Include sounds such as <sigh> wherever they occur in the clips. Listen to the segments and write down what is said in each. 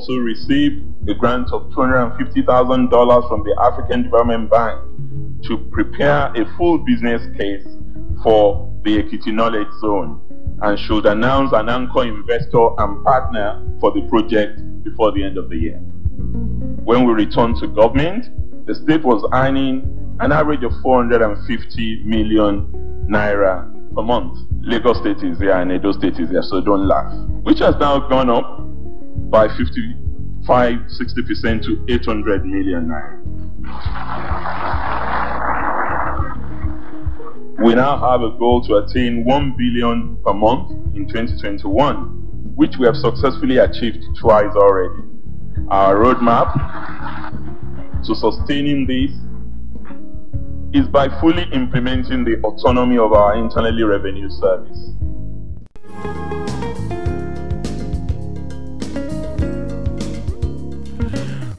also received a grant of $250,000 from the African Development Bank to prepare a full business case for the Ekiti Knowledge Zone and should announce an anchor investor and partner for the project before the end of the year. When we returned to government, the state was earning an average of 450 million naira per month. Lagos State is there and Edo State is there, so don't laugh. Which has now gone up by 55, 60% to 800 million naira. We now have a goal to attain 1 billion per month in 2021, which we have successfully achieved twice already. Our roadmap to sustaining this is by fully implementing the autonomy of our internally revenue service.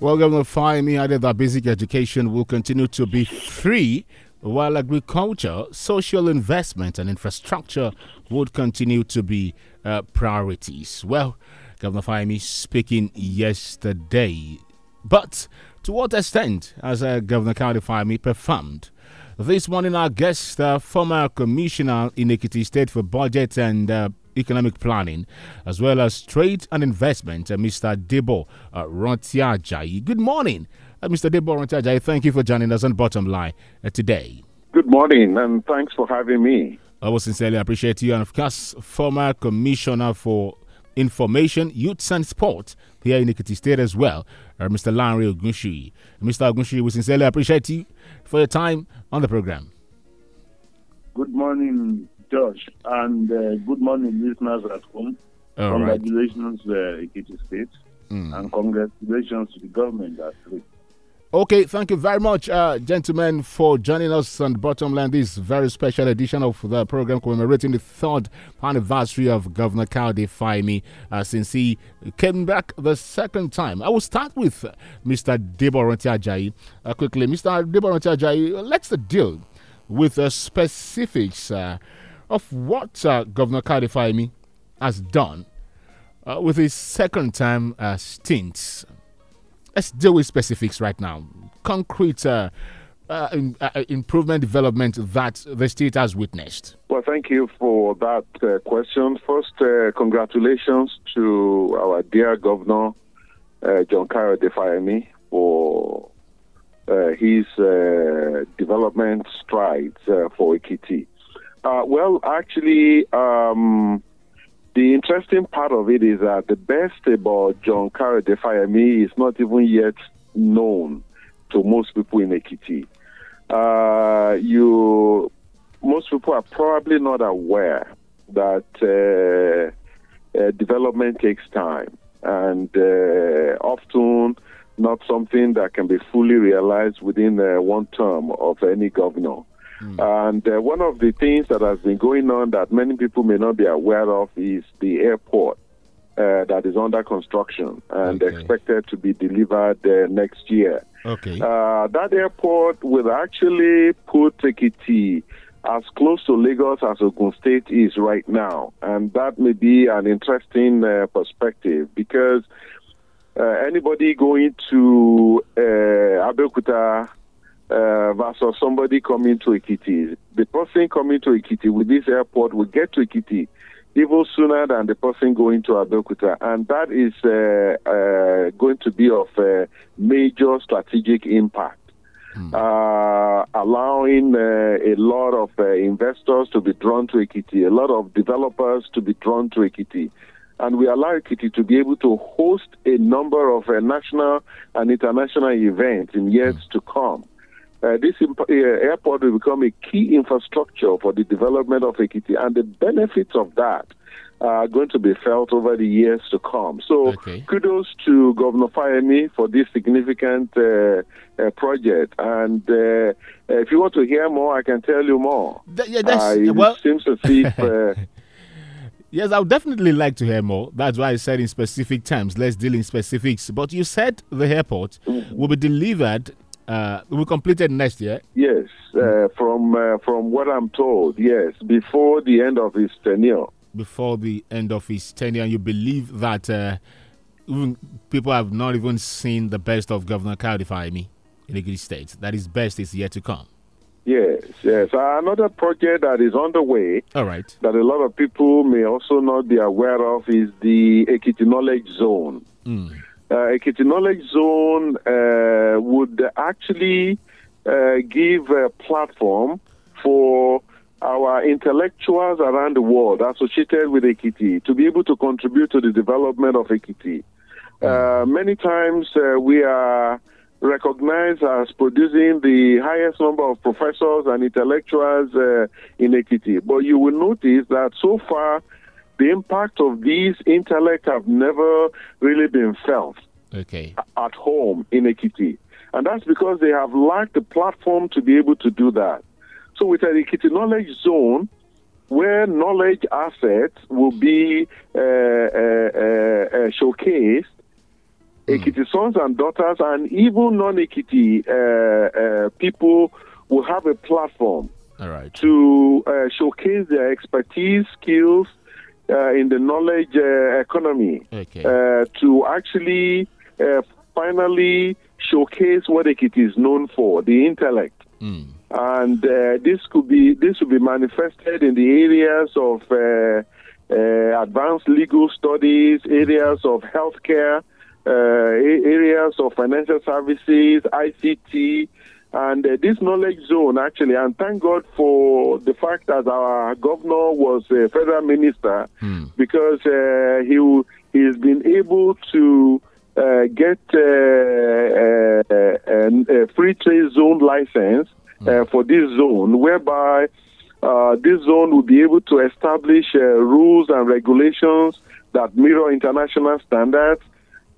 Well, Governor Fayemi added that basic education will continue to be free, while agriculture, social investment, and infrastructure would continue to be uh, priorities. Well, Governor Fayemi speaking yesterday. But to what extent has uh, Governor Kayode Fayemi performed? This morning, our guest, uh, former commissioner in Ekiti State for Budget and uh, Economic Planning, as well as Trade and Investment, uh, Mr. Debo uh, Ranti Ajayi. Good morning, uh, Mr. Debo Ranti Ajayi. Thank you for joining us on Bottom Line uh, today. Good morning, and thanks for having me. I will sincerely appreciate you, and of course, former commissioner for Information, Youth and Sport here in Ekiti State as well, uh, Mr. Lanre Ogunsuyi. Mr. Ogunsuyi, we sincerely appreciate you for your time on the program. Good morning, Josh, and uh, good morning, listeners at home. All congratulations, right. uh, Ekiti State, mm. and congratulations to the government at three. Okay, thank you very much, uh, gentlemen, for joining us on Bottom Line. This very special edition of the program commemorating the third anniversary of Governor Kayode Fayemi uh, since he came back the second time. I will start with Mr. Deborah Ajayi uh, quickly. Mr. Deborah Ajayi, let's deal with the specifics uh, of what uh, Governor Kayode has done uh, with his second time stint let's deal with specifics right now. Concrete uh, uh, in, uh, improvement development that the state has witnessed. Well, thank you for that uh, question. First, uh, congratulations to our dear governor, uh, John Kayode for his development strides for Ekiti. well, actually, um, the interesting part of it is that the best about John Kayode Fayemi is not even yet known to most people in Ekiti. Uh, you, most people are probably not aware that uh, uh, development takes time and uh, often not something that can be fully realized within uh, one term of any governor. Mm. And uh, one of the things that has been going on that many people may not be aware of is the airport uh, that is under construction and okay. expected to be delivered uh, next year. Okay. Uh, that airport will actually put Ekiti as close to Lagos as Ogun State is right now. And that may be an interesting uh, perspective because uh, anybody going to Abeokuta uh, versus somebody coming to Ekiti. The person coming to Ekiti with this airport will get to Ekiti even sooner than the person going to Abeokuta, and that is uh, uh, going to be of major strategic impact. Hmm. Uh, allowing uh, a lot of uh, investors to be drawn to Ekiti, a lot of developers to be drawn to Ekiti. And we allow Ekiti to be able to host a number of national and international events in years hmm. to come. Uh, this imp- uh, airport will become a key infrastructure for the development of Ekiti, and the benefits of that are going to be felt over the years to come. So, okay. kudos to Governor Fayemi for this significant uh, uh project. And uh, if you want to hear more, I can tell you more. Th- yeah, that's, well, seems as if. Yes, I would definitely like to hear more. That's why I said in specific terms. Let's deal in specifics. But you said the airport mm-hmm. will be delivered uh, be completed next year. Yes, uh, from uh, from what I'm told, yes, before the end of his tenure. Before the end of his tenure, you believe that uh, even people have not even seen the best of Governor Kayode in the Ekiti State. That his best is yet to come. Yes, yes. Another project that is underway. All right. That a lot of people may also not be aware of is the Ekiti Knowledge Zone. Mm. Uh, Ekiti Knowledge Zone uh, would actually uh, give a platform for our intellectuals around the world associated with Ekiti to be able to contribute to the development of Ekiti. Uh, many times uh, we are recognized as producing the highest number of professors and intellectuals uh, in Ekiti. But you will notice that so far, the impact of these intellect have never really been felt okay. at home in Ekiti. And that's because they have lacked the platform to be able to do that. So with an Ekiti Knowledge Zone, where knowledge assets will be uh, uh, uh, showcased, Ekiti sons and daughters, and even non-Ekiti uh, uh, people will have a platform to uh, showcase their expertise, skills uh, in the knowledge uh, economy, okay. Uh, to actually finally showcase what it is known for, the intellect. Mm. And this could be this will be manifested in the areas of advanced legal studies, areas of healthcare, uh, areas of financial services, ICT, and uh, this knowledge zone actually. And thank God for the fact that our governor was a federal minister hmm. because uh, he he's been able to. Uh, get uh, a free trade zone license hmm. for this zone, whereby this zone will be able to establish rules and regulations that mirror international standards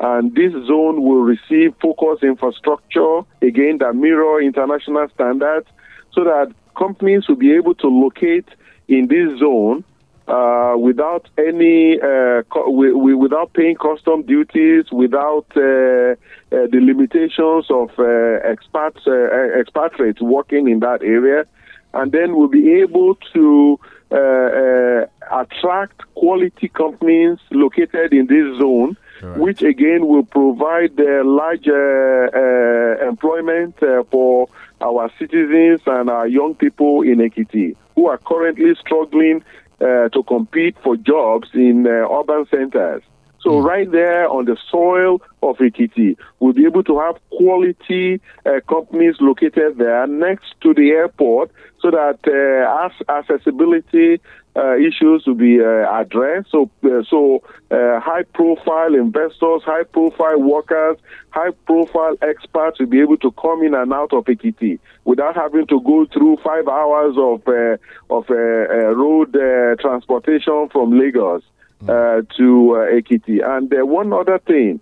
and this zone will receive focused infrastructure, again, that mirror international standards, so that companies will be able to locate in this zone uh, without any, uh, co- without paying custom duties, without uh, uh the limitations of uh, expats, uh, expatriates working in that area, and then we'll be able to attract quality companies located in this zone right. which again will provide uh, large uh, employment uh, for our citizens and our young people in Ekiti who are currently struggling uh, to compete for jobs in uh, urban centers. So mm. right there on the soil of Ekiti, we'll be able to have quality uh, companies located there next to the airport so that uh, as accessibility uh, issues to be uh, addressed. So, uh, so uh, high-profile investors, high-profile workers, high-profile experts will be able to come in and out of Ekiti without having to go through five hours of uh, of uh, road transportation from Lagos to Ekiti. And one other thing,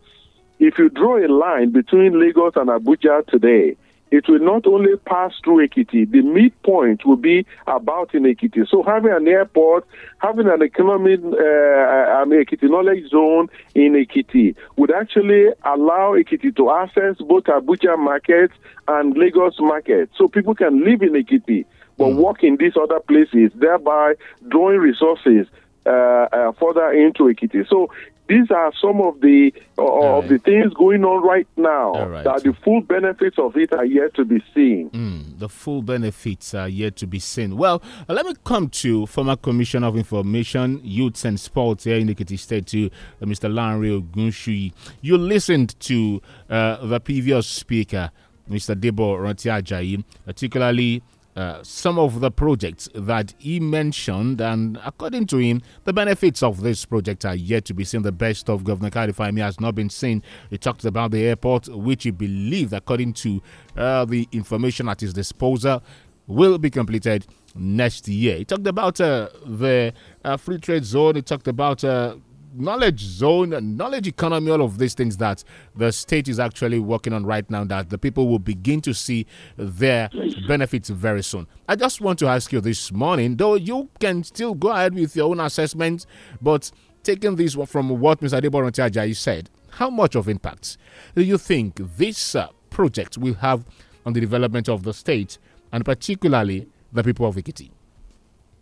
if you draw a line between Lagos and Abuja today, it will not only pass through Ekiti, the midpoint will be about in Ekiti. So having an airport, having an economic, uh, uh an Ekiti knowledge zone in Ekiti would actually allow Ekiti to access both Abuja markets and Lagos markets. So people can live in Ekiti but mm. work in these other places, thereby drawing resources uh, uh, further into Ekiti. So these are some of the uh, right. of the things going on right now. Right. That the full benefits of it are yet to be seen. Mm, the full benefits are yet to be seen. Well, uh, let me come to former Commissioner of Information, Youths and Sports here in the Ekiti State, to uh, Mr. Lanre Ogunsuyi. You listened to uh, the previous speaker, Mr. Debo Ranti particularly uh, some of the projects that he mentioned, and according to him, the benefits of this project are yet to be seen. The best of Governor Kayode Fayemi has not been seen. He talked about the airport, which he believed, according to uh, the information at his disposal, will be completed next year. He talked about uh, the uh, free trade zone. He talked about uh, knowledge zone, knowledge economy, all of these things that the state is actually working on right now that the people will begin to see their benefits very soon. I just want to ask you this morning, though you can still go ahead with your own assessment, but taking this from what Mr. Debo Ranti Ajayi said, how much of impact do you think this uh, project will have on the development of the state and particularly the people of Ekiti?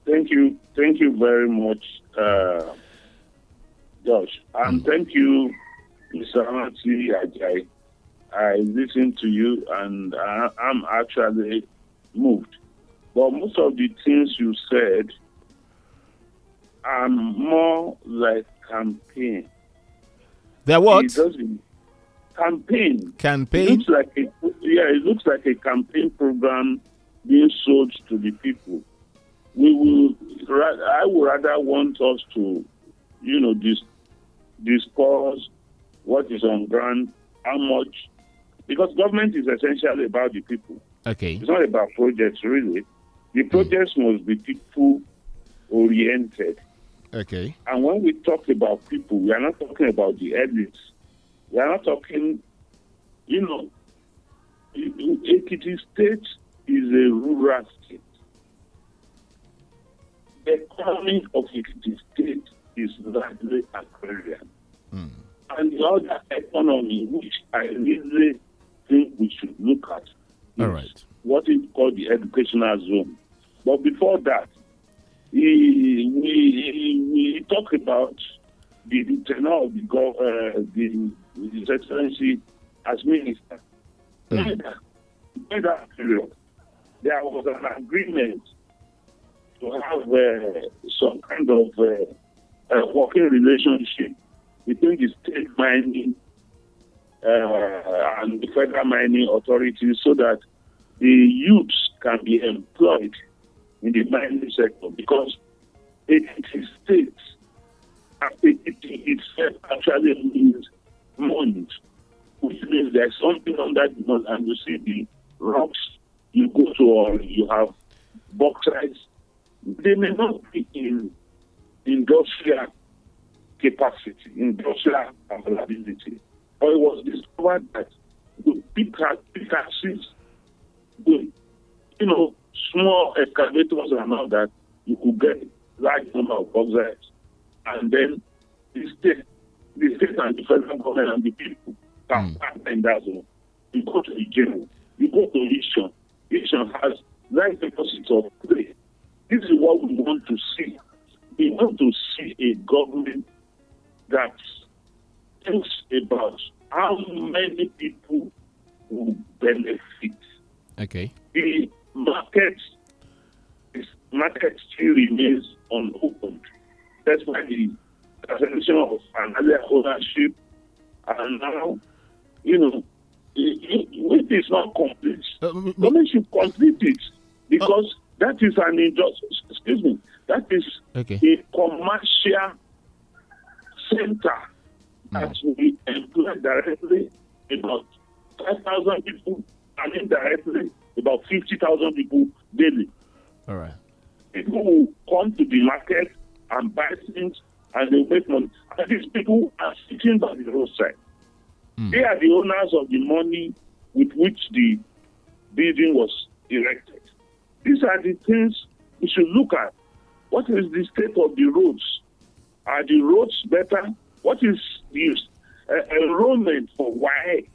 Thank you. Thank you very much. Uh, Josh. And mm. thank you Mr. Amati Ajay. I listened to you and I, I'm actually moved. But most of the things you said are more like campaign. They're what? It doesn't campaign. Campaign. It looks like a, yeah, it looks like a campaign program being sold to the people. We will. I would rather want us to, you know, dis, discuss what is on ground, how much, because government is essentially about the people. Okay. It's not about projects, really. The projects must be people oriented. Okay. And when we talk about people, we are not talking about the elites. We are not talking, you know, Ekiti State is a rural state. The economy of Ekiti State is largely agrarian. Mm. And the other economy, which I really think we should look at, is All right. what is called the educational zone. But before that, we we, we talk about the, the tenure of the, uh, the His Excellency as minister. Mm. In in that period, there was an agreement to have uh, some kind of uh, uh, working relationship between the state mining uh, and the federal mining authorities so that the youths can be employed in the mining sector because it is state it, it itself actually means money, which means there's something on that and you see the rocks you go to or you have bauxites, they may not be in industrial capacity, industrial availability. But it was discovered that the pick- pickaxes, the, you know, small excavators and all that, you could get large number of bauxites. And then the state, the state and the federal government and the people can Mm. partner in that zone. You go to the jail, you go to Ishon. Ishon has nine deposits of clay. This is what we want to see. We want to see a government that thinks about how many people will benefit. Okay. The market, the market still remains unopened. That's why the cancellation of an earlier ownership and now, you know, it, is not complete. Uh, Government should complete it because that is an injustice. Excuse me. That is Okay. a commercial center that we employ directly about 5,000 people and indirectly about 50,000 people daily. All right. People will come to the market and buy things and they make money. And these people are sitting by the roadside. Mm. They are the owners of the money with which the building was erected. These are the things we should look at. What is the state of the roads? Are the roads better? What is the uh, enrollment for WAEC,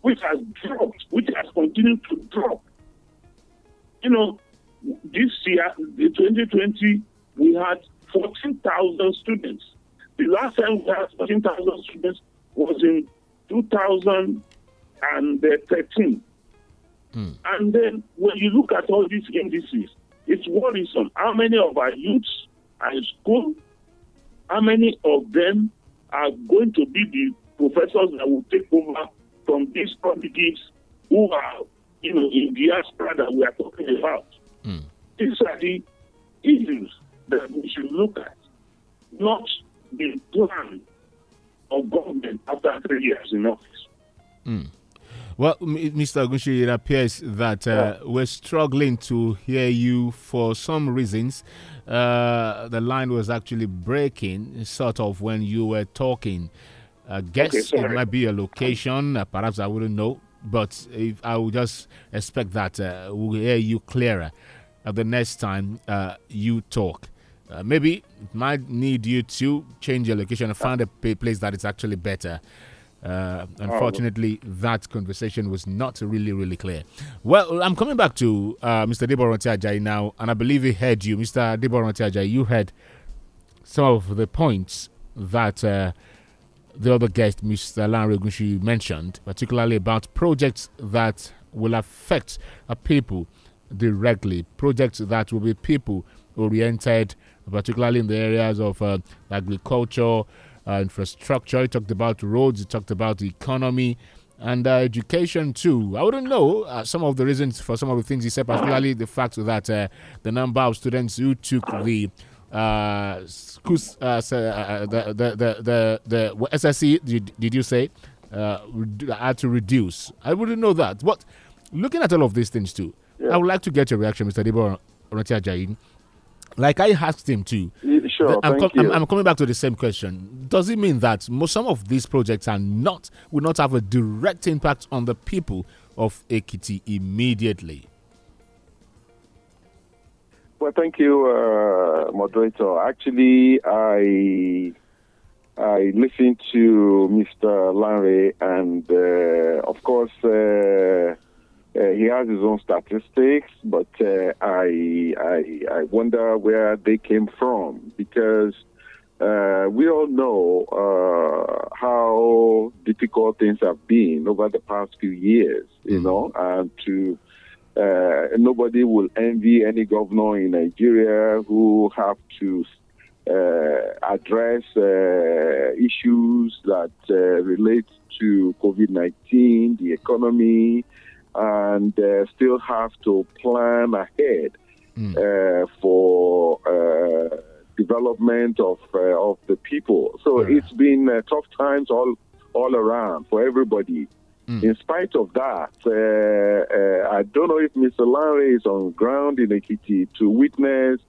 which has dropped, which has continued to drop? You know, this year, the 2020, we had 14,000 students. The last time we had 14,000 students was in 2013. Mm. And then when you look at all these indices, it's worrisome. How many of our youths are in school? How many of them are going to be the professors that will take over from these prodigies who are, you know, in diaspora that we are talking about? Mm. These are the issues that we should look at, not the plan of government after three years in office. Well, Mr. Ogunsuyi, it appears that uh, we're struggling to hear you for some reasons. Uh, the line was actually breaking, sort of, when you were talking. I guess it might be a location, uh, perhaps I wouldn't know, but if I would just expect that uh, we'll hear you clearer the next time uh, you talk. Uh, maybe it might need you to change your location and find a place that is actually better. Uh, unfortunately, that conversation was not really, really clear. Well, I'm coming back to uh, Mr. Debo Ranti Ajayi now, and I believe he heard you. Mr. Debo Ranti Ajayi, you heard some of the points that uh, the other guest, Mr. Lanre Ogunsuyi, mentioned, particularly about projects that will affect people directly, projects that will be people oriented, particularly in the areas of uh, agriculture, infrastructure. He talked about roads, he talked about the economy and uh, education too. I wouldn't know uh, some of the reasons for some of the things he said, particularly the fact that uh, the number of students who took the uh, schools, uh, uh, the, the, the, the, SSC, did, did you say, had to reduce? I wouldn't know that. But looking at all of these things too, yeah. I would like to get your reaction, Mr. Debo Orontiajayin. Like I asked him to. Sure, I'm, com I'm, I'm, coming back to the same question. Does it mean that most, some of these projects are not will not have a direct impact on the people of Ekiti immediately? Well, thank you, uh, moderator. Actually, I I listened to Mr. Larry, and uh, of course, uh, uh, he has his own statistics, but uh, I, I, I wonder where they came from because uh, we all know uh, how difficult things have been over the past few years, you mm. know, and to uh, nobody will envy any governor in Nigeria who have to uh, address issues that relate to COVID-19, the economy, and uh, still have to plan ahead mm. uh, for uh, development of uh, of the people. So yeah. it's been uh, tough times all all around for everybody. Mm. In spite of that, uh, I don't know if Mr. Larry is on ground in Ekiti to witness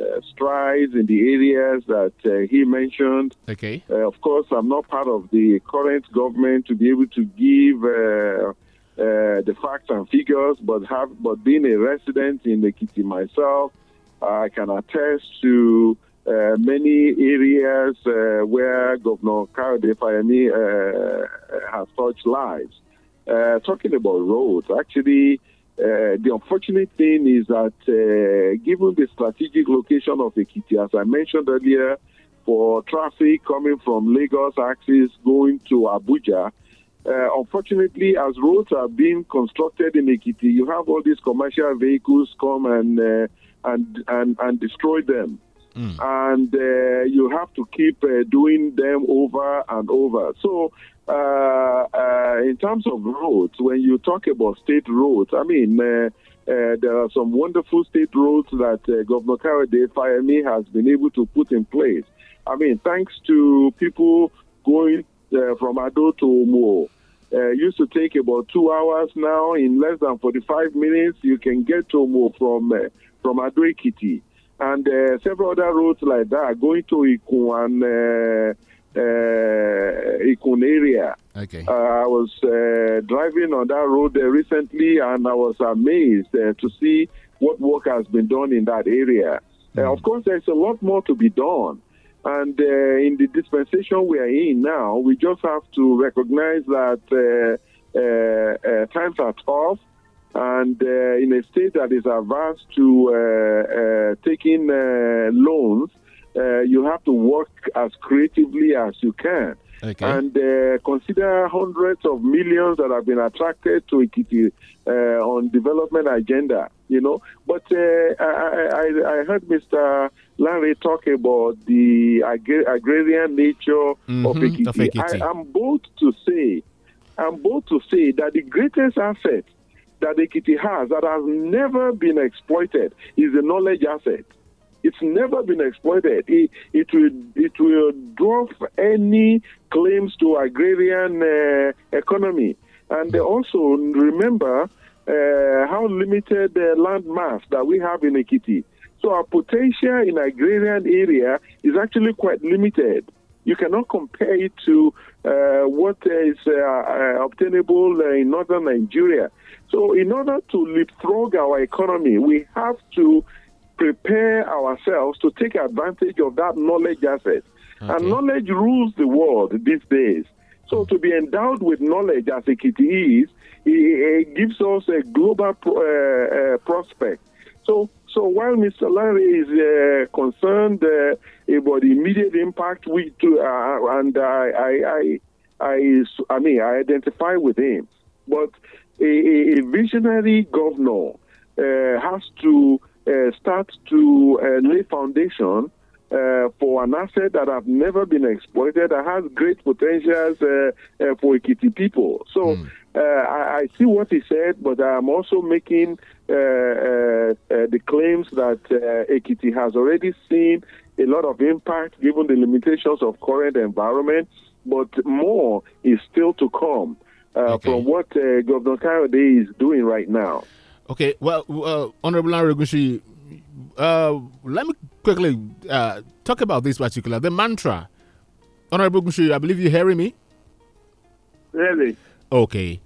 uh, strides in the areas that uh, he mentioned. Okay. Uh, of course, I'm not part of the current government to be able to give the facts and figures, but have but being a resident in Ekiti myself, I can attest to uh, many areas uh, where Governor Kayode Fayemi uh, has touched lives. talking about roads, actually, uh, the unfortunate thing is that, uh, given the strategic location of Ekiti, as I mentioned earlier, for traffic coming from Lagos axis going to Abuja, uh, unfortunately, as roads are being constructed in Ekiti, you have all these commercial vehicles come and uh, and, and and destroy them. Mm. And uh, you have to keep uh, doing them over and over. So, uh, uh, in terms of roads, when you talk about state roads, I mean, uh, uh, there are some wonderful state roads that Governor Kayode Fayemi has been able to put in place. I mean, thanks to people going from Ado to Omo. Uh, used to take about two hours now. In less than 45 minutes, you can get to Omo from uh, from Ado Ekiti and uh, several other roads like that going to Ikun and uh, uh, Ikun area. Okay. Uh, I was uh, driving on that road uh, recently and I was amazed uh, to see what work has been done in that area. Mm. of course, there's a lot more to be done. And in the dispensation we are in now, we just have to recognize that times are tough and uh, in a state that is averse to uh, uh, taking loans, you have to work as creatively as you can. Okay. And uh, consider hundreds of millions that have been attracted to Ekiti uh, on development agenda, you know. But uh, I, I, I, heard Mr. Larry talk about the agrarian nature mm-hmm, of Ekiti. Of Ekiti. I, am bold to say, I'm bold to say that the greatest asset that Ekiti has that has never been exploited is the knowledge asset. It's never been exploited. It, it will it will drop any claims to agrarian uh, economy. And also remember uh, how limited the land mass that we have in Ekiti. So our potential in agrarian area is actually quite limited. You cannot compare it to uh, what is uh, uh obtainable in northern Nigeria. So, in order to leapfrog our economy, we have to prepare ourselves to take advantage of that knowledge asset. Okay. And knowledge rules the world these days. So, to be endowed with knowledge as it is, it, gives us a global uh, uh, prospect. So, So while Mr. Larry is uh, concerned uh, about the immediate impact, we do, uh, and I, I, I, I, mean, I identify with him. But a, a visionary governor uh, has to start to uh, lay foundation uh, for an asset that have never been exploited that has great potentials uh, uh, for Ekiti people. So mm. I, I, see what he said, but I'm also making the claims that Ekiti has already seen a lot of impact given the limitations of current environment, but more is still to come okay. from what Governor Kayode is doing right now. Okay, well, uh, Honorable Larry uh, let me quickly uh, talk about this particular the mantra. Honorable Gushi, I believe you're hearing me. Really? Okay,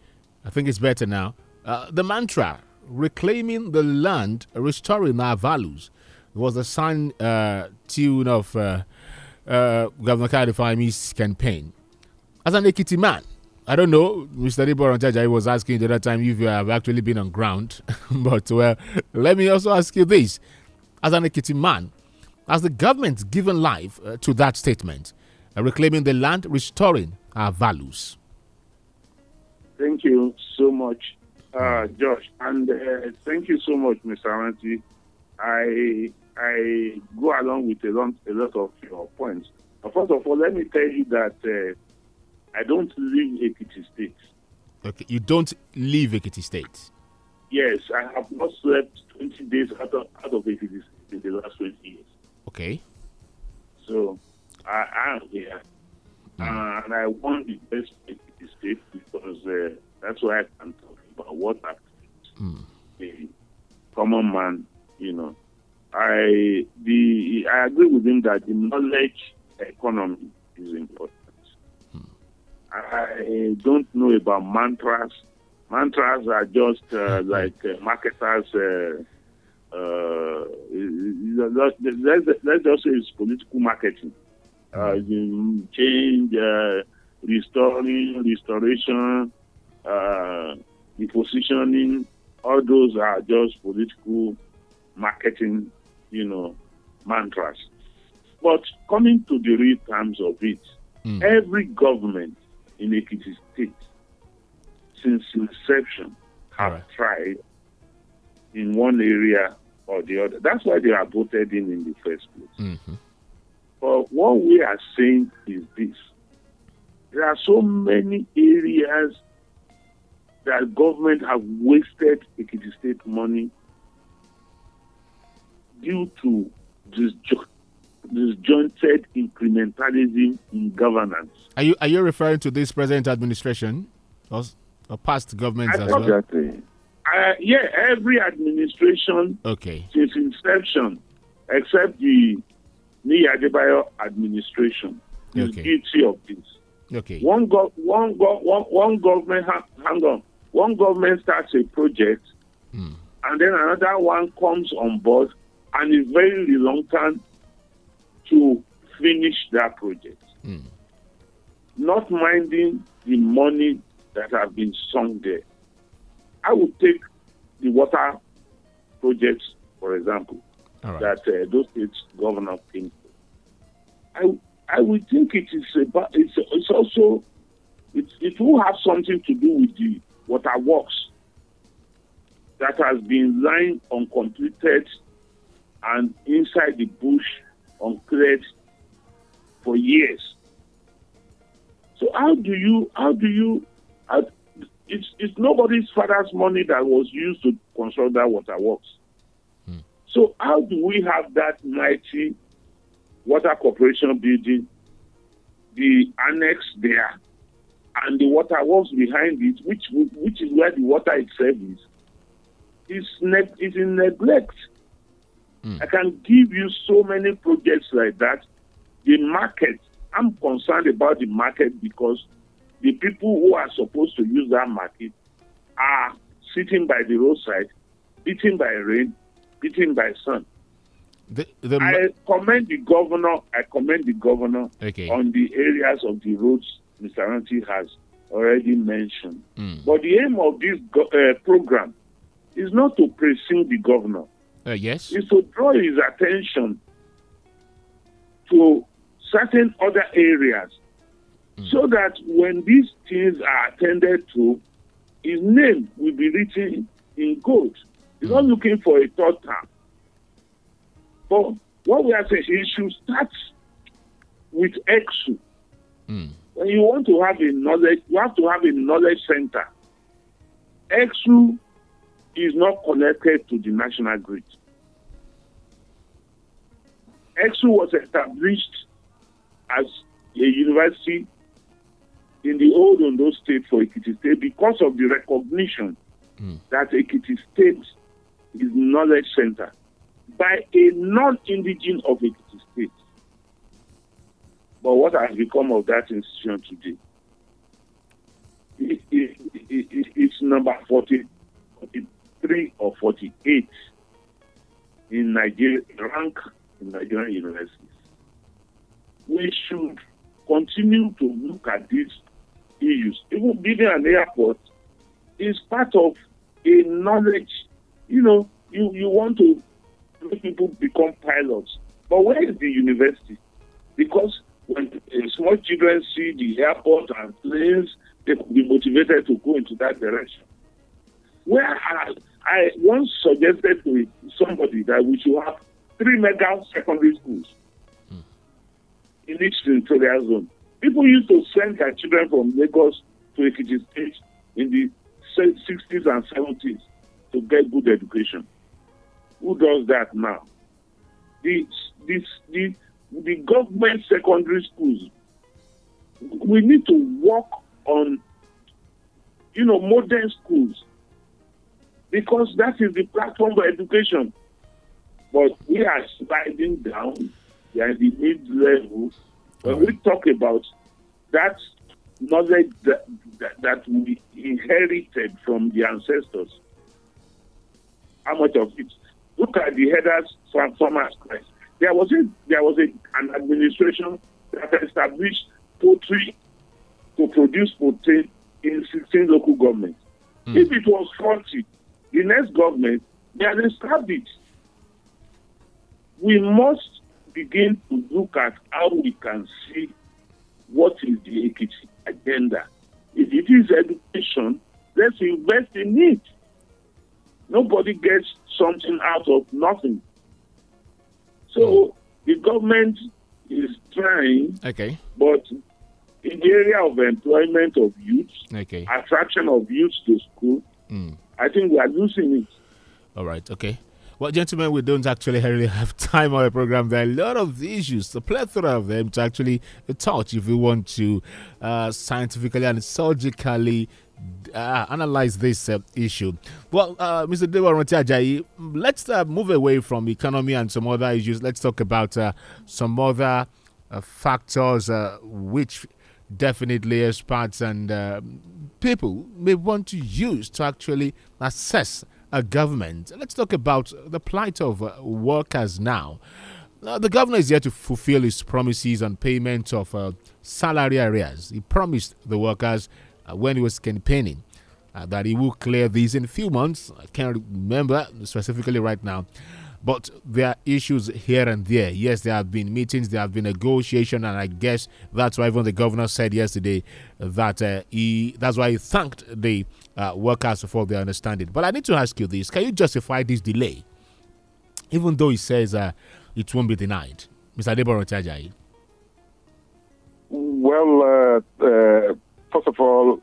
I think it's better now. Uh, the mantra reclaiming the land, restoring our values was the sign uh, tune of uh, uh, Governor Kayode campaign. As an Ekiti man, I don't know, Mr. Deboran Jaja was asking the other time if you have actually been on ground. <laughs> but, well, let me also ask you this as an Ekiti man, has the government given life uh, to that statement, uh, reclaiming the land, restoring our values? Thank you so much, uh, Josh, and uh, thank you so much, Mr. Amanti. I I go along with a lot, a lot of your points. First of all, let me tell you that uh, I don't live Ekiti State. Okay, you don't leave Ekiti State. Yes, I have not slept 20 days out of, out of Ekiti in the last 20 years. Okay. So I, am here. Mm. Uh, and I want the best the state because uh, that's why I can talk about what happened. Mm. The common man, you know. I the I agree with him that the knowledge economy is important. I don't know about mantras. Mantras are just uh, hmm. like uh, marketers uh, uh, let's, let's just say it's political marketing. Uh, change, uh, restoring, restoration, uh, the positioning, all those are just political marketing, you know, mantras. But coming to the real terms of it, mm. every government in Ekiti State since inception have right. tried in one area or the other. That's why they are voted in in the first place. Mm-hmm. But what we are saying is this there are so many areas that government have wasted Ekiti State money due to disjo- disjointed incrementalism in governance. Are you are you referring to this present administration or, or past governments I as well? Uh, yeah, every administration okay. since inception, except the Niyi Adebayo administration, is okay. guilty of this. Okay. One go, one go, one, one government ha- hang on. One government starts a project, mm. and then another one comes on board and is very reluctant to finish that project. Mm. Not minding the money that have been sunk there. I would take the water projects, for example, right. that uh, those states governor came I I would think it is about it's it's also it it will have something to do with the water works that has been lying uncompleted and inside the bush uncleared for years. So how do you how do you how, it's, it's nobody's father's money that was used to construct that water works. Hmm. So how do we have that mighty water corporation building, the annex there, and the water works behind it, which which is where the water itself is, is, ne- is in neglect. Hmm. I can give you so many projects like that. The market, I'm concerned about the market because the people who are supposed to use that market are sitting by the roadside, beaten by rain, beaten by sun. The, the, I commend the governor. I commend the governor okay. on the areas of the roads Mr. Auntie has already mentioned. Mm. But the aim of this go, uh, program is not to pursue the governor. Uh, yes. Is to draw his attention to certain other areas mm. so that when these things are attended to, his name will be written in gold. He's mm. not looking for a third term. But what we are saying, he should start with EKSU. Mm. When you want to have a knowledge, you have to have a knowledge center. EKSU is not connected to the national grid. EKSU was established as a university in the old Ondo state for Ekiti State because of the recognition mm. that Ekiti State is knowledge center by a non-indigenous of Ekiti State. But what has become of that institution today? It, it, it, it's number 40, 43 or 48 in Nigeria, rank in Nigerian universities. We should continue to look at these issues. Even building an airport is part of a knowledge. You know, you, you want to make people become pilots. But where is the university? Because when small children see the airport and planes, they could be motivated to go into that direction. Where I, I once suggested to somebody that we should have three mega secondary schools mm. in each territorial zone. People used to send their children from Lagos to Ekiti State in the 60s and 70s to get good education. Who does that now? The, this, the, the government secondary schools, we need to work on, you know, modern schools because that is the platform for education. But we are sliding down. We are in the mid level. When we talk about that knowledge that, that, that we inherited from the ancestors, how much of it? Look at the headers from Farmers Christ. There was a there was a, an administration that established poultry to produce protein in 16 local governments. Mm. If it was 40, the next government they had established. We must begin to look at how we can see what is the equity agenda. If it is education, let's invest in it. Nobody gets something out of nothing. So the government is trying, okay, but in the area of employment of youth, okay, attraction of youth to school, mm. I think we are losing it. All right, okay. Well, gentlemen, we don't actually really have <laughs> time on the program. There are a lot of issues, a plethora of them to actually touch if we want to uh, scientifically and surgically uh, analyze this uh, issue. Well, uh, Mr. Dewa let's uh, move away from economy and some other issues. Let's talk about uh, some other uh, factors which definitely experts and people may want to use to actually assess a government. Let's talk about the plight of workers now. the governor is here to fulfill his promises on payment of salary arrears. He promised the workers uh, when he was campaigning uh, that he will clear these in a few months. I can't remember specifically right now. But there are issues here and there. Yes, there have been meetings, there have been negotiation, and I guess that's why even the governor said yesterday that uh, he that's why he thanked the uh, workers for their understanding. But I need to ask you this: Can you justify this delay, even though he says uh, it won't be denied, Mr. Deborah Tajai? Well, uh, uh, first of all,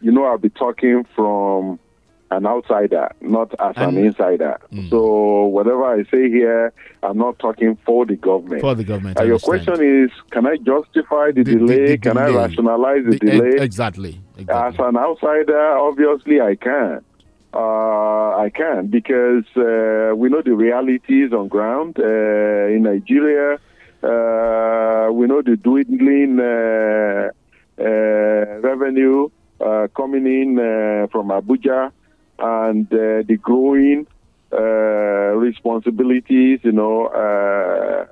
you know, I'll be talking from an outsider, not as an insider. Mm. So whatever I say here, I'm not talking for the government. For the government. Uh, your question is, can I justify the, the delay? The, the can. I rationalize the, the delay? Exactly. exactly. As an outsider, obviously I can. Uh, I can because uh, we know the realities on ground uh, in Nigeria. Uh, we know the dwindling uh, uh, revenue uh, coming in uh, from Abuja and uh, the growing uh, responsibilities, you know, uh,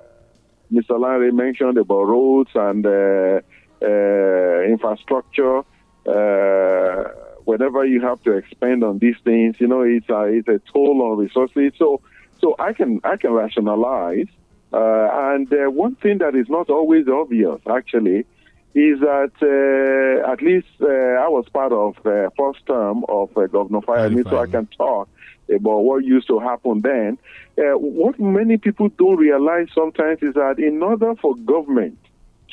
Mr. Larry mentioned about roads and infrastructure. whenever you have to expand on these things, you know, it's a, it's a toll on resources. So, so I can I can rationalize. Uh, and uh, one thing that is not always obvious, actually, is that uh, at least uh, I was part of uh, first term of uh, Governor Fayemi, so I can talk about what used to happen then. Uh, what many people don't realize sometimes is that in order for government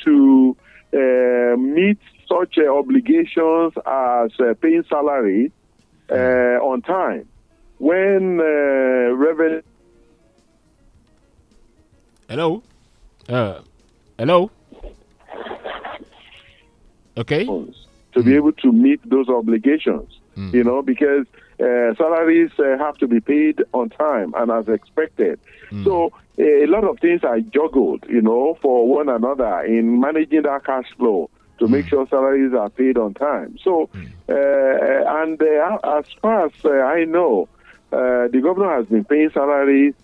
to uh, meet such uh, obligations as uh, paying salaries uh, on time, when uh, revenue. Hello? hello? Okay. To be able to meet those obligations, mm. you know, because uh, salaries uh, have to be paid on time and as expected. Mm. So a lot of things are juggled, you know, for one another in managing that cash flow to mm. make sure salaries are paid on time. So, mm. uh, and uh, as far as uh, I know, uh, the governor has been paying salaries.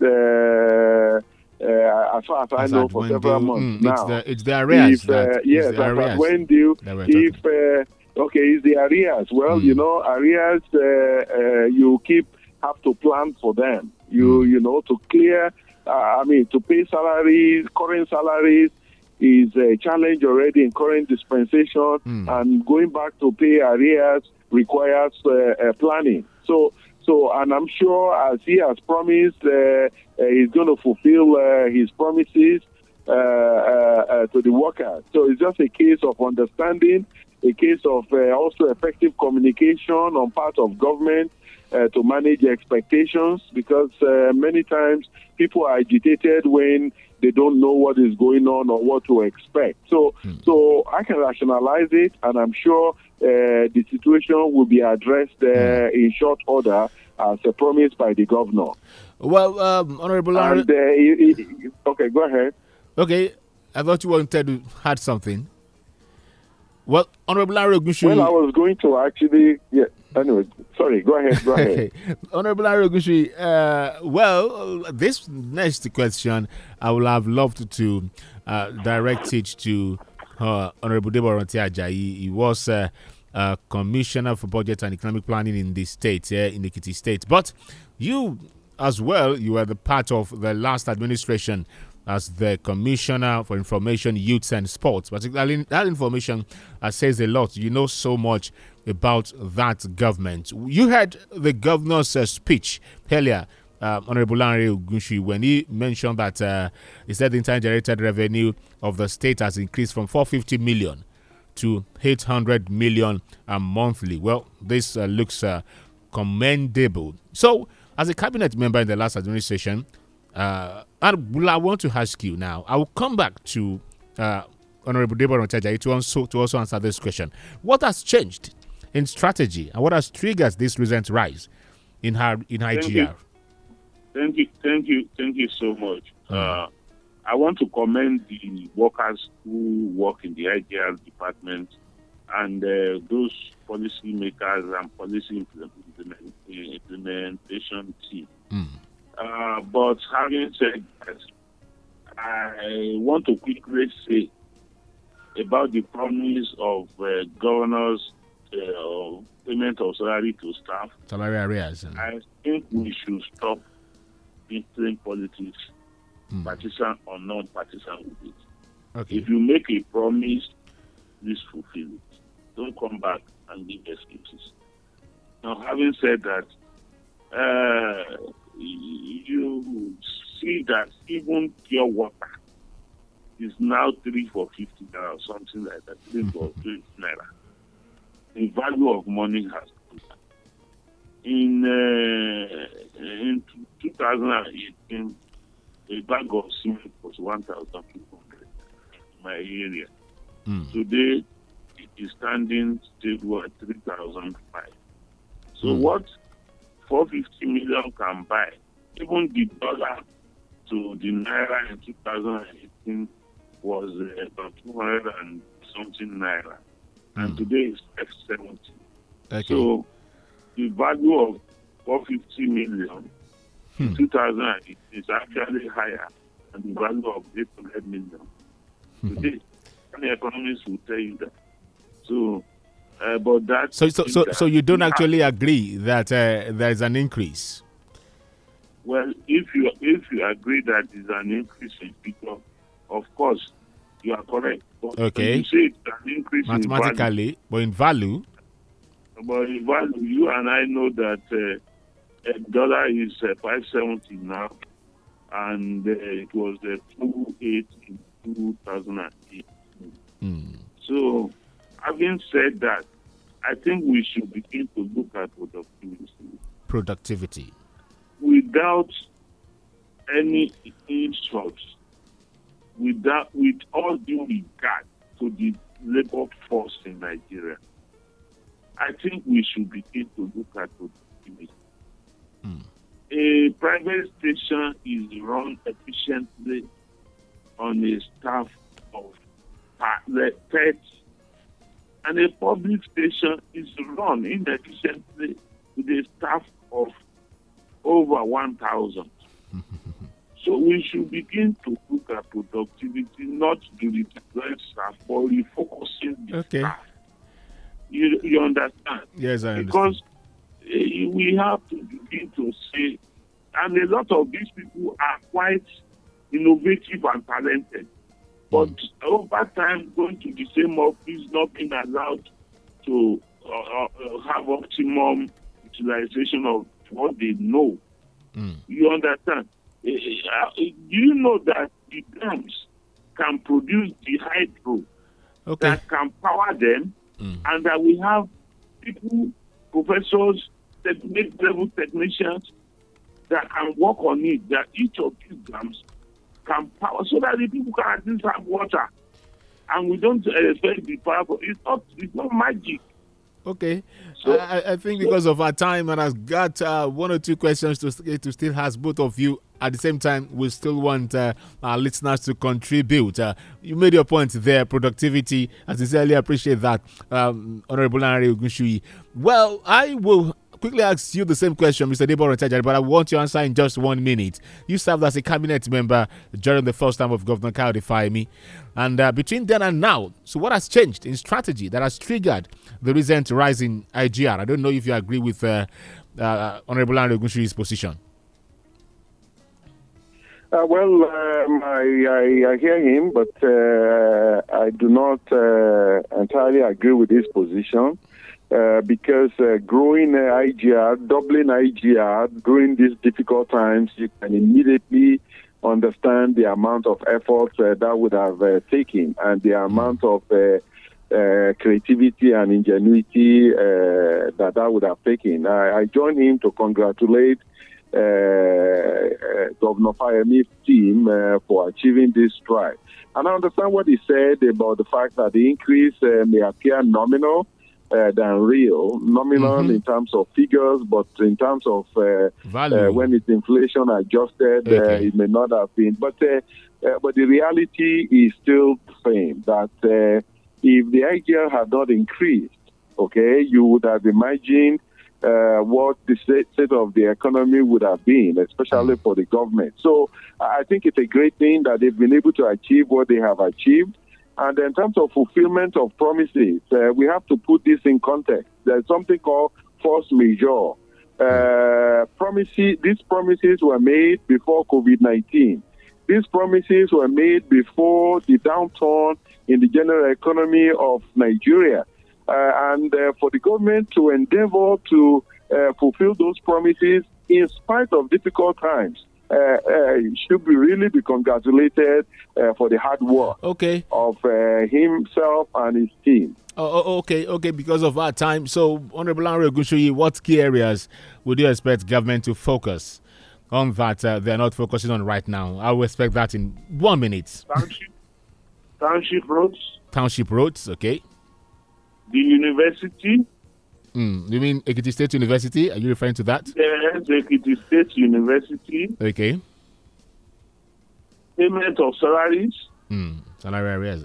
Uh, as far as, I know, for several months mm, now. It's the, it's the arrears. If, uh, yes, the arrears when due, if uh, okay, it's the arrears. Well, mm. you know, arrears uh, uh, you keep have to plan for them. You mm. you know to clear. Uh, I mean, to pay salaries, current salaries is a challenge already in current dispensation, mm. and going back to pay arrears requires planning. So so, and I'm sure as he has promised, uh, uh, he's going to fulfill uh, his promises uh, uh, uh, to the workers. So it's just a case of understanding, a case of also effective communication on part of government to manage expectations because many times people are agitated when they don't know what is going on or what to expect. So, mm. so I can rationalize it, and I'm sure the situation will be addressed uh, mm. in short order as promised by the governor. Well, um, Honorable and, uh, okay, go ahead. Okay, I thought you wanted to add something. Well, Honorable Lanre Ogunsuyi. Well, I was going to actually, yeah. Anyway, sorry. Go ahead. Go ahead. <laughs> Honorable Lanre Ogunsuyi. Uh, well, this next question, I would have loved to uh, direct it to uh, Honorable Debo Ranti Ajayi. He was uh, uh, Commissioner for Budget and Economic Planning in the state, yeah, in Ekiti State. But you, as well, you were the part of the last administration as the Commissioner for Information, Youth and Sports. Particularly, that information uh, says a lot. You know so much about that government. You heard the governor's uh, speech earlier. Uh, Honorable Lanre Ogunsuyi, when he mentioned that uh, he said the internal generated revenue of the state has increased from 450 million to 800 million a monthly. Well, this uh, looks uh, commendable. So, as a cabinet member in the last administration, uh, and I want to ask you now. I will come back to uh, Honorable Debo Ranti Ajayi to also to also answer this question. What has changed in strategy, and what has triggered this recent rise in her in IGR? Thank you, thank you, thank you, so much. Mm. I want to commend the workers who work in the IGR department and uh, those policy makers and policy implementation team. Mm. Uh, but having said that, I want to quickly say about the promise of uh, governors uh, payment of salary to staff. Salary arrears. I think we should stop entering politics mm. partisan or non-partisan with it. Okay. If you make a promise, please fulfill it. Don't come back and give excuses. Now, having said that, uh, you see that even pure water is now three for fifty naira or something like that, three for three naira. The value of money has gone. In uh, in 2018, a bag of cement was 1,200 in my area. Mm. Today, it is standing stable at 3,005. So mm. what 450 million can buy, even the dollar to the naira in 2018 was uh, about 200 and something naira. And mm. today it's 570. Okay. So the value of 450 million Hmm. 2000 is actually higher than the value of 800 million. Hmm. Today, any economists will tell you that. So Uh, but that so so so, so you don't actually agree that uh, there is an increase. Well, if you if you agree that there is an increase in people, of course, you are correct. But okay. You say it's an increase mathematically, in but in value. But in value, you and I know that uh, a dollar is uh, five seventy now, and uh, it was uh, two eight in two thousand and eight. Mm. So, having said that, I think we should begin to look at productivity. Productivity. Without any insults, without with all due regard to the labor force in Nigeria, I think we should begin to look at productivity. Mm. A private station is run efficiently on a staff of 30 and a public station is run inefficiently with a staff of over 1,000. <laughs> so we should begin to look at productivity, not to reduce staff, but refocusing the okay. staff. You, you understand? Yes, I understand. Because uh, we have to begin to say, and a lot of these people are quite innovative and talented. But mm. over time, going to the same office, not being allowed to uh, uh, have optimum utilization of what they know. Mm. You understand? Uh, do you know that the dams can produce the hydro okay. that can power them, mm. and that we have people, professors, mid-level technicians that can work on it. That each of these dams can power so that the people can at least have water. And we don't expect the power. It's not. It's not magic. Okay, so, I, I, think because of our time and I've got uh, one or two questions to to still ask both of you. At the same time, we still want uh, our listeners to contribute. Uh, you made your point there, productivity. I sincerely appreciate that, um, Honorable Lanre Ogunsuyi. Well, I will quickly ask you the same question, Mr. Debo Ranti Ajayi, but I want your answer in just one minute. You served as a cabinet member during the first time of Governor Kayode Fayemi. And uh, between then and now, so what has changed in strategy that has triggered the recent rise in IGR? I don't know if you agree with uh, uh, Honorable Lanre Ogunsuyi's position. Uh, well, um, I, I, I, hear him, but uh, I do not uh, entirely agree with his position. Uh, because uh, growing uh, IGR, doubling IGR during these difficult times, you can immediately understand the amount of effort uh, that would have uh, taken and the amount of creativity and ingenuity that that would have taken. I, I join him to congratulate Governor Fayemi's team for achieving this stride. And I understand what he said about the fact that the increase may appear nominal, uh, than real, nominal mm-hmm. in terms of figures, but in terms of uh, uh, when it's inflation adjusted, uh, okay. it may not have been. But uh, uh, but the reality is still the same that if the IGR had not increased, okay, you would have imagined what the state of the economy would have been, especially mm. for the government. So I think it's a great thing that they've been able to achieve what they have achieved. And in terms of fulfillment of promises, uh, we have to put this in context. There's something called force majeure. Uh, promises, these promises were made before COVID 19. These promises were made before the downturn in the general economy of Nigeria. Uh, and uh, for the government to endeavor to uh, fulfill those promises in spite of difficult times should be really be congratulated uh, for the hard work okay. of uh, himself and his team. Oh, oh, okay, okay. Because of our time, so Honorable Henry Ogunsuyi, what key areas would you expect government to focus on that uh, they're not focusing on right now? I will expect that in one minute. Township, township roads. Township roads, okay. The university Mm. You mean Ekiti State University? Are you referring to that? Yes, Ekiti State University. Okay. Payment of salaries. Mm. Salary arrears.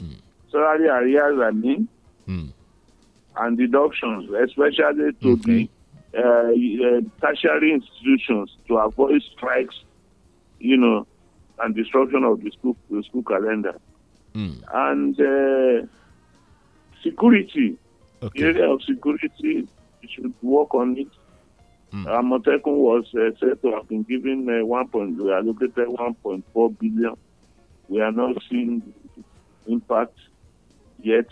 Mm. Salary arrears, I mean. Mm. And deductions, especially to okay. the uh, uh, tertiary institutions to avoid strikes, you know, and disruption of the school, the school calendar. Mm. And uh, security Okay. The area of security, we should work on it. Mm. Amotekun was uh, said to have been given uh, one point, we allocated 1.4 billion. We are not seeing impact yet.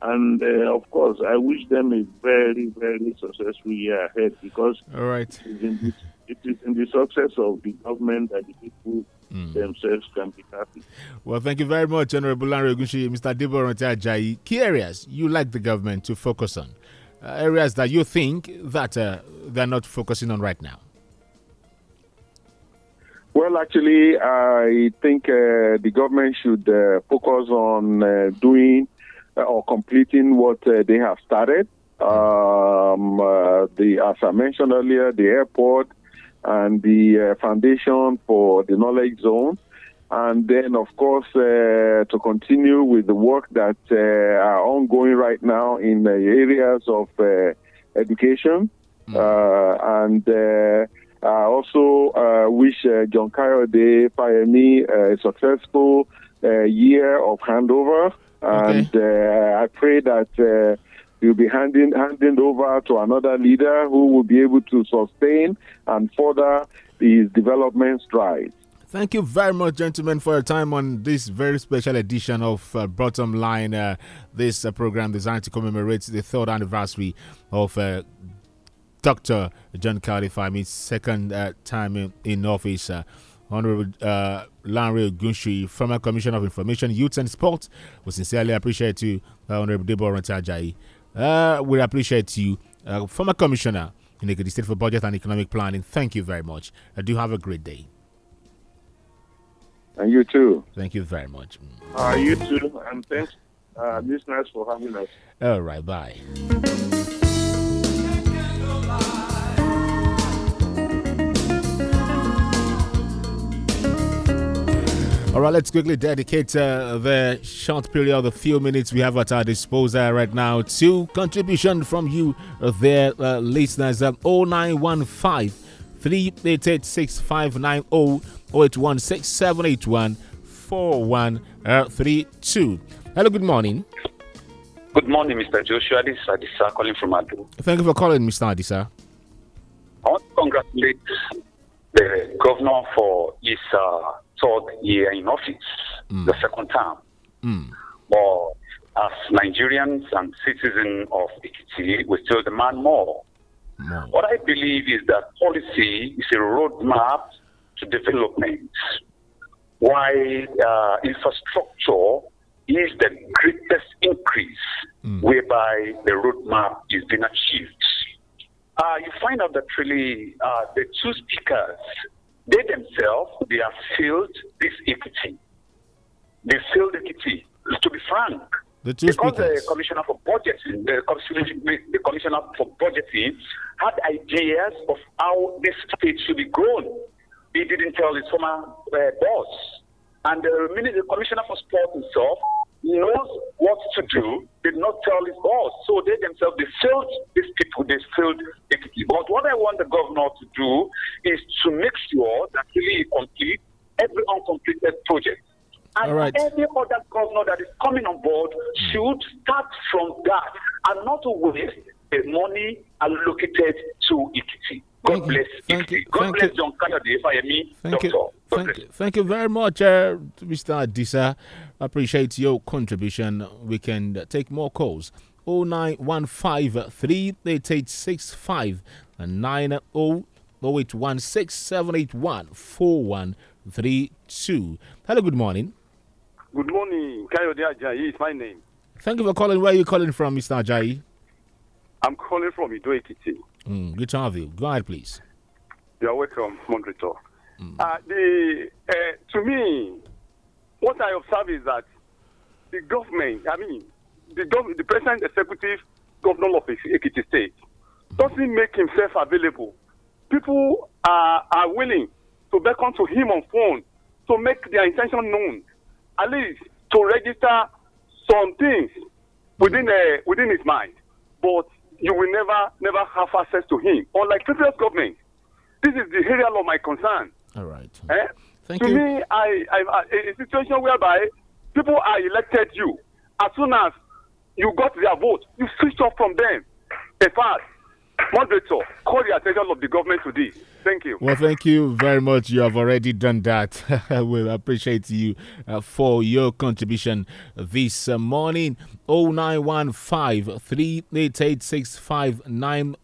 And uh, of course, I wish them a very, very successful year ahead because All right. it, is in the, it is in the success of the government that the people mm. themselves can be happy. Well, thank you very much, Honorable Lanre Ogunsuyi, Mr. Debo Ajayi. Key areas you like the government to focus on, uh, areas that you think that uh, they're not focusing on right now. Well, actually, I think uh, the government should uh, focus on uh, doing uh, or completing what they have started. Um, the, as I mentioned earlier, the airport, and the uh, foundation for the knowledge zone. And then, of course, uh, to continue with the work that uh, are ongoing right now in the areas of uh, education. Mm. and I also wish John Kayode Fayemi a successful year of handover. Okay. And I pray that He'll be handing handing over to another leader who will be able to sustain and further his development strides. Thank you very much, gentlemen, for your time on this very special edition of uh, Bottom Line. Uh, this uh, program designed to commemorate the third anniversary of uh, Dr. John Kayode Fayemi's second uh, time in, in office. Uh, Honorable uh, Lanre former Commissioner of Information, Youth and Sport, we sincerely appreciate you, Honorable Debo Ranti Ajayi. Uh, we appreciate you, uh, former commissioner in the State for Budget and Economic Planning. Thank you very much. I do have a great day. And you too. Thank you very much. Uh, you too. And thanks, uh, listeners, for having us. All right. Bye. All right, let's quickly dedicate uh, the short period, of the few minutes we have at our disposal right now to contribution from you, uh, there, uh, listeners. Um, 0915 388 6590 0816 781 4132. Hello, good morning. Good morning, Mr. Joshua. This is Adisa calling from Adu. Thank you for calling, Mr. Adisa. I want to congratulate the governor for his uh, third year in office, mm. the second term. Mm. But as Nigerians and citizens of Ekiti, we still demand more. Mm. What I believe is that policy is a roadmap to development, while uh, infrastructure is the greatest increase mm. whereby the roadmap is being achieved. Uh, you find out that really uh, the two speakers they themselves, they have failed this equity. They failed equity, to be frank. The because speakers. the commissioner for budgeting, the commissioner, the commissioner for budgeting had ideas of how this state should be grown. He didn't tell his former uh, boss. And the, the commissioner for sport himself knows what to do, did not tell his boss. So they themselves, they failed these people, they failed equity. But what I want the governor to do is to make sure that really complete every uncompleted project. And right. every other governor that is coming on board should start from that and not to waste the money allocated to equity. God bless Thank you. God Thank bless you. John Kennedy, Thank Doctor. you. Thank you. Thank you very much, uh, Mr. Adisa. Appreciate your contribution. We can take more calls. 0915 38865 and 90 0816 781 4132. Hello, good morning. Good morning. Kayode Ajayi is my name. Thank you for calling. Where are you calling from, Mr. Ajayi? I'm calling from Ido Ekiti. Mm, good to have you. Go ahead, please. You are welcome, moderator. Mm. Uh, the, uh, to me, what I observe is that the government, I mean, the, gov- the present executive governor of Ekiti State doesn't make himself available. People are, are willing to beckon to him on phone to make their intention known, at least to register some things within uh, within his mind. But you will never never have access to him. Unlike previous government, this is the area of my concern. All right. Eh? Thank to you. me, I, I, I, a situation whereby people are elected you as soon as you got their vote. You switch off from them. In fact, moderator, call the attention of the government to this. Thank you. Well, thank you very much. You have already done that. <laughs> we appreciate you uh, for your contribution this uh, morning. 0915 388 6590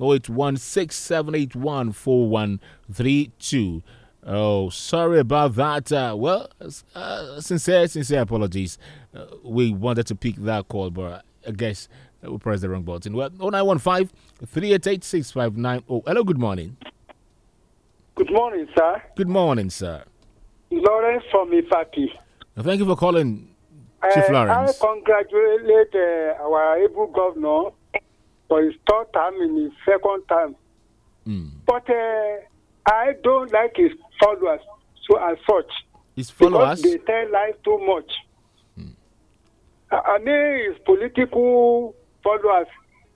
0816 Oh, sorry about that. Uh, well, uh, sincere, sincere apologies. Uh, we wanted to pick that call, but I guess we pressed the wrong button. Well, 0915 388 6590. Hello, good morning. Good morning, sir. Good morning, sir. Lawrence from Ifaki. Thank you for calling, Chief Lawrence. I congratulate uh, our able governor for his third time in his second time. Mm. But uh, I don't like his followers so as such. His followers? Because they tell lies too much. Mm. I mean, his political followers,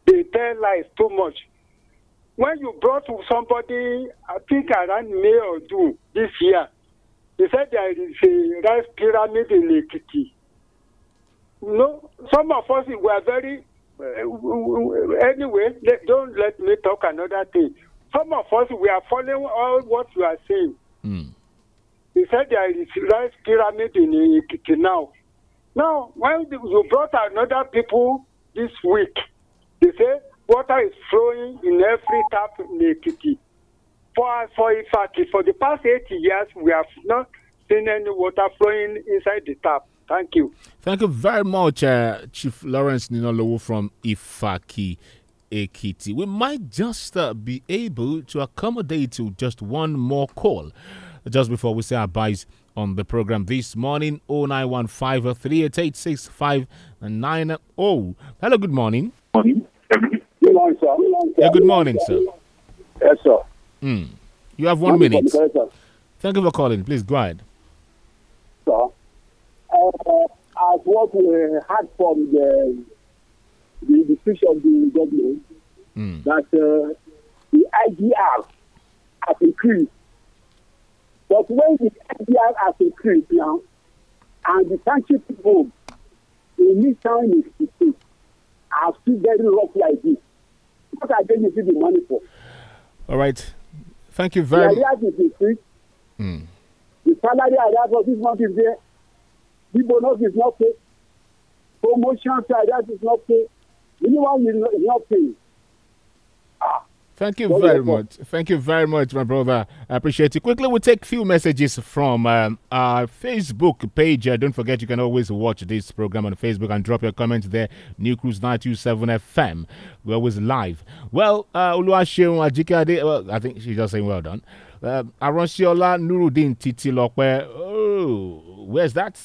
they tell lies too much. When you brought somebody, I think around May or June this year, he said there is a rice pyramid in Ekiti. No, some of us were very. Uh, anyway, let, don't let me talk another thing. Some of us we are following all what you are saying. Mm. He said there is rice pyramid in Ekiti now. Now, when you brought another people this week, they say water is flowing in every tap in Ekiti. For, for for the past 80 years, we have not seen any water flowing inside the tap. Thank you. Thank you very much, uh, Chief Lawrence Ninolowo from Ifaki. Ekiti. We might just uh, be able to accommodate to just one more call just before we say our byes on the program this morning 0915 388 Hello, good morning. Good morning, sir. Yeah, good morning, sir. Yes, sir. Mm. You have one minute. Thank you for calling. Please go ahead. Sir, uh, as what we had from the the, speech of the government mm. that uh, the IGR has increased. But when the IGR has increased now, and the township people in this town is state are still very rough like this, what are they using the money for? All right. Thank you very much. The is increased. Mm. The salary I for this month is there. The bonus is not paid. Promotion I is not paid. Anyone will not pay. Thank you very much. Thank you very much, my brother. I appreciate it. Quickly, we'll take a few messages from um, our Facebook page. Uh, don't forget, you can always watch this program on Facebook and drop your comments there. Newcruse 927 FM. We're always live. Well, uh, Oluwaseun Ajikade, well, I think she's just saying well done. Uh, Aronsiola Nuruddin Titi Lokwe. Oh, where's that?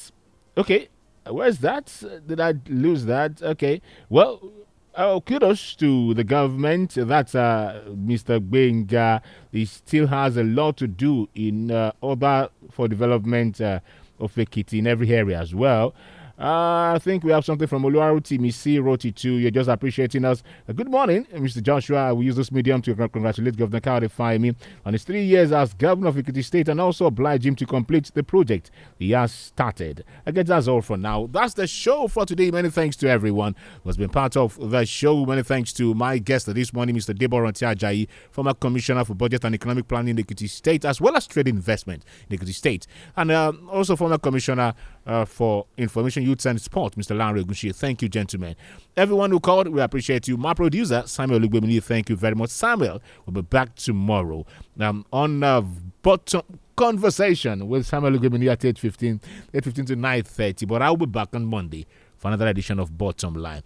Okay, where's that? Did I lose that? Okay. Well, Oh, kudos to the government. That's uh, Mr. Benga. He still has a lot to do in uh, order for development uh, of Ekiti in every area as well. Uh, I think we have something from Oluwaruti Misi Roti too. You're just appreciating us. Uh, good morning, Mr. Joshua. We use this medium to congratulate Governor Kayode Fayemi on his three years as governor of Ekiti State and also oblige him to complete the project he has started. I guess that's all for now. That's the show for today. Many thanks to everyone who has been part of the show. Many thanks to my guest this morning, Mr. Debo Ranti Ajayi, former Commissioner for Budget and Economic Planning in Ekiti State, as well as Trade Investment in Ekiti State, and uh, also former Commissioner uh, for Information Youth and Sport, Mr. Lanre Ogunsuyi. Thank you, gentlemen. Everyone who called, we appreciate you. My producer, Samuel Lugbemini, thank you very much. Samuel We'll be back tomorrow um, on uh, bottom conversation with Samuel Lugbemini at 8.15, 8.15 to 9.30. But I'll be back on Monday for another edition of Bottom Line.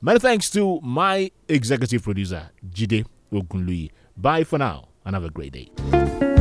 Many thanks to my executive producer, Jide Ogunlui. Bye for now and have a great day.